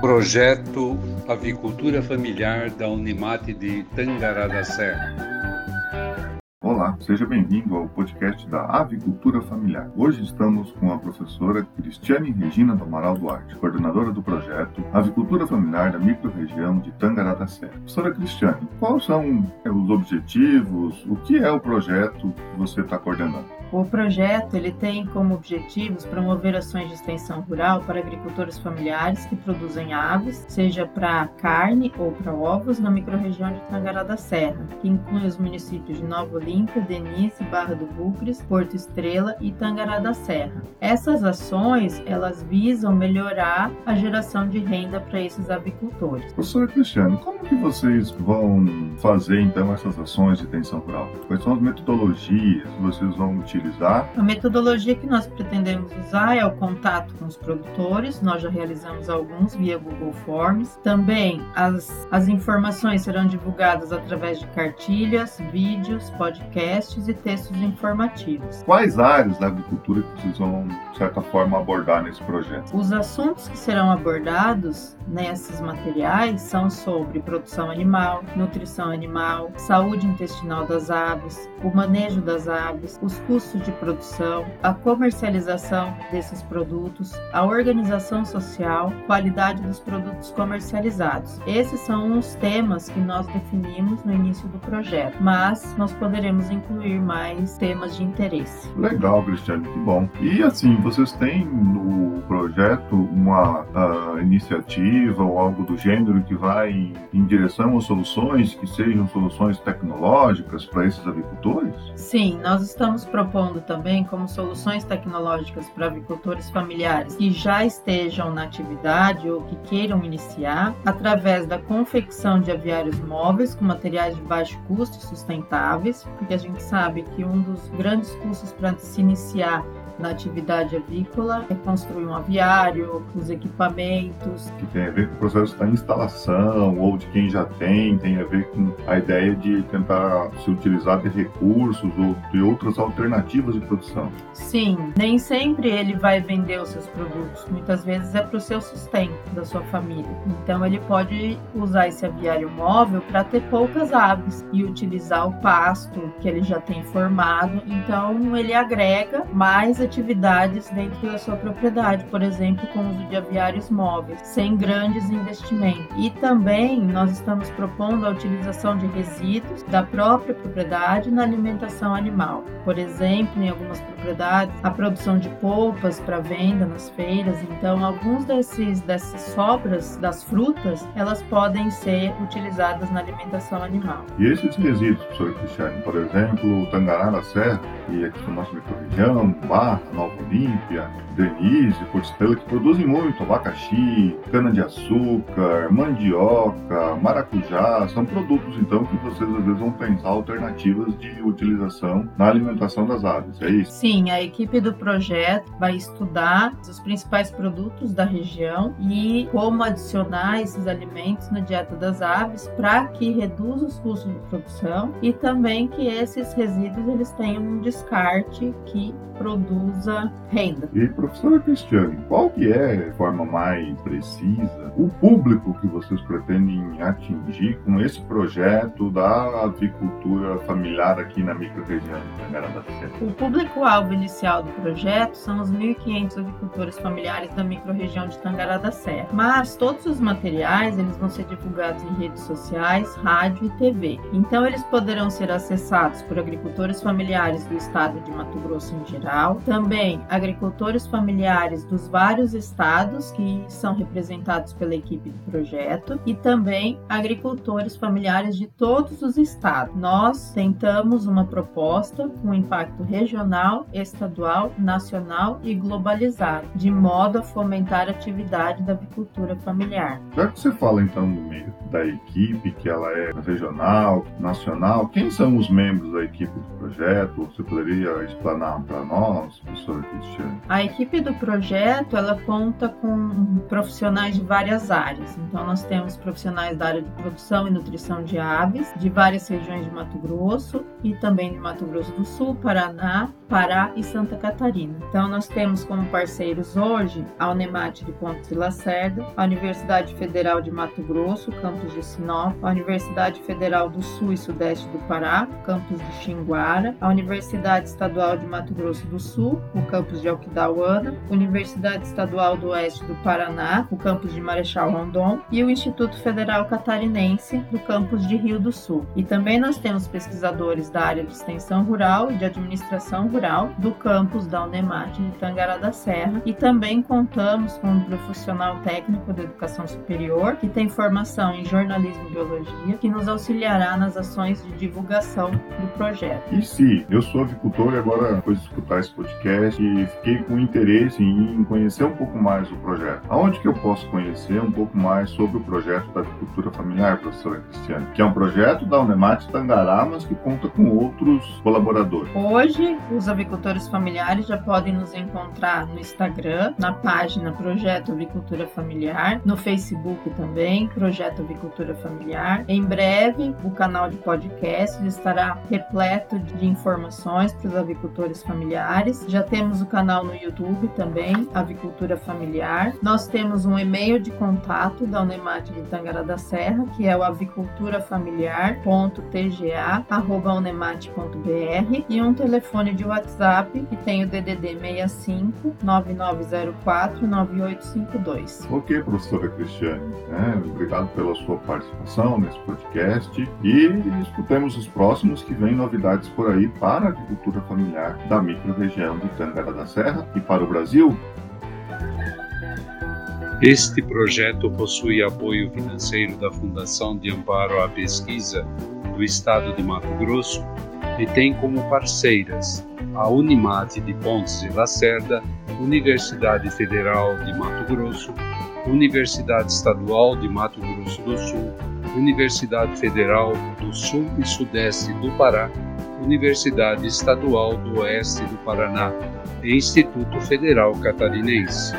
Projeto Avicultura Familiar da Unimate de Tangará da Serra. Olá, seja bem-vindo ao podcast da Avicultura Familiar. Hoje estamos com a professora Cristiane Regina do Amaral Duarte, coordenadora do projeto Avicultura Familiar da microrregião de Tangará da Serra. Professora Cristiane, quais são os objetivos, o que é o projeto que você está coordenando? O projeto ele tem como objetivos promover ações de extensão rural para agricultores familiares que produzem aves, seja para carne ou para ovos, na microrregião de Tangará da Serra, que inclui os municípios de Nova Olímpia, Denise, Barra do Bugres, Porto Estrela e Tangará da Serra. Essas ações elas visam melhorar a geração de renda para esses avicultores. Professor Cristiano, como que vocês vão fazer então essas ações de extensão rural? Quais são as metodologias que vocês vão utilizar? Utilizar? A metodologia que nós pretendemos usar é o contato com os produtores, nós já realizamos alguns via Google Forms. Também as, as informações serão divulgadas através de cartilhas, vídeos, podcasts e textos informativos. Quais áreas da agricultura vão, de certa forma, abordar nesse projeto? Os assuntos que serão abordados nesses materiais são sobre produção animal, nutrição animal, saúde intestinal das aves, o manejo das aves, os custos custo de produção, a comercialização desses produtos, a organização social, qualidade dos produtos comercializados. Esses são os temas que nós definimos no início do projeto, mas nós poderemos incluir mais temas de interesse. Legal, Cristiane, que bom. E assim, vocês têm no projeto uma uh, iniciativa ou algo do gênero que vai em direção a soluções que sejam soluções tecnológicas para esses agricultores? Sim, nós estamos propondo propondo também como soluções tecnológicas para avicultores familiares que já estejam na atividade ou que queiram iniciar, através da confecção de aviários móveis com materiais de baixo custo e sustentáveis, porque a gente sabe que um dos grandes custos para se iniciar na atividade avícola é construir um aviário, os equipamentos. Que tem a ver com o processo da instalação ou de quem já tem, tem a ver com a ideia de tentar se utilizar de recursos ou de outras alternativas de produção. Sim, nem sempre ele vai vender os seus produtos, muitas vezes é para o seu sustento da sua família. Então ele pode usar esse aviário móvel para ter poucas aves e utilizar o pasto que ele já tem formado. Então ele agrega mais atividades dentro da sua propriedade, por exemplo, com o uso de aviários móveis, sem grandes investimentos. E também nós estamos propondo a utilização de resíduos da própria propriedade na alimentação animal. Por exemplo, em algumas propriedades, a produção de polpas para venda nas feiras. Então, alguns desses dessas sobras das frutas, elas podem ser utilizadas na alimentação animal. E esses resíduos, professor Cristiane, por exemplo, o tangará da serra, e aqui na nossa microrregião, bar, Nova Olímpia, Denise, Porto Estrela, que produzem muito abacaxi, cana-de-açúcar, mandioca, maracujá. São produtos, então, que vocês às vezes vão pensar alternativas de utilização na alimentação das aves, é isso? Sim, a equipe do projeto vai estudar os principais produtos da região e como adicionar esses alimentos na dieta das aves para que reduza os custos de produção e também que esses resíduos eles tenham um descarte que produza renda. E professora Cristiane, qual que é a forma mais precisa, o público que vocês pretendem atingir com esse projeto da avicultura familiar aqui na microrregião de Tangará da Serra? O público-alvo inicial do projeto são os 1.500 avicultores familiares da microrregião de Tangará da Serra. Mas todos os materiais eles vão ser divulgados em redes sociais, rádio e TV. Então eles poderão ser acessados por agricultores familiares do estado de Mato Grosso em geral também agricultores familiares dos vários estados que são representados pela equipe do projeto e também agricultores familiares de todos os estados. Nós tentamos uma proposta com impacto regional, estadual, nacional e globalizado, de modo a fomentar a atividade da avicultura familiar. Já que você fala então no meio da equipe, que ela é regional, nacional, quem são os membros da equipe do projeto? Você poderia explanar para nós? Cristiane? A equipe do projeto ela conta com profissionais de várias áreas. Então nós temos profissionais da área de produção e nutrição de aves de várias regiões de Mato Grosso e também de Mato Grosso do Sul, Paraná, Pará e Santa Catarina. Então nós temos como parceiros hoje a Unemate de Pontes de Lacerda, a Universidade Federal de Mato Grosso, campus de Sinop, a Universidade Federal do Sul e Sudeste do Pará, campus de Xinguara, a Universidade Estadual de Mato Grosso do Sul, o campus de Alquidauana, Universidade Estadual do Oeste do Paraná, o campus de Marechal Rondon e o Instituto Federal Catarinense do campus de Rio do Sul. E também nós temos pesquisadores da área de extensão rural e de administração do campus da Unemate de Tangará da Serra e também contamos com um profissional técnico da educação superior que tem formação em jornalismo e biologia que nos auxiliará nas ações de divulgação do projeto. E se eu sou avicultor e agora depois de escutar esse podcast e fiquei com interesse em conhecer um pouco mais o projeto, aonde que eu posso conhecer um pouco mais sobre o projeto da avicultura familiar, professora Cristiane? Que é um projeto da Unemate Tangará, mas que conta com outros colaboradores. Hoje, os avicultores familiares já podem nos encontrar no Instagram, na página Projeto Avicultura Familiar, no Facebook também, Projeto Avicultura Familiar. Em breve, o canal de podcast estará repleto de informações para os avicultores familiares. Já temos o canal no YouTube também, Avicultura Familiar. Nós temos um e-mail de contato da Unemate de Tangará da Serra, que é o aviculturafamiliar.tga@unemate.br e um telefone de WhatsApp que tem o DDD 65 9904 9852. Ok, professora Cristiane. É, obrigado pela sua participação nesse podcast e escutemos os próximos que vêm novidades por aí para a agricultura familiar da microrregião de Tangará da Serra e para o Brasil. Este projeto possui apoio financeiro da Fundação de Amparo à Pesquisa do Estado de Mato Grosso e tem como parceiras a Unimate de Pontes e Lacerda, Universidade Federal de Mato Grosso, Universidade Estadual de Mato Grosso do Sul, Universidade Federal do Sul e Sudeste do Pará, Universidade Estadual do Oeste do Paraná e Instituto Federal Catarinense.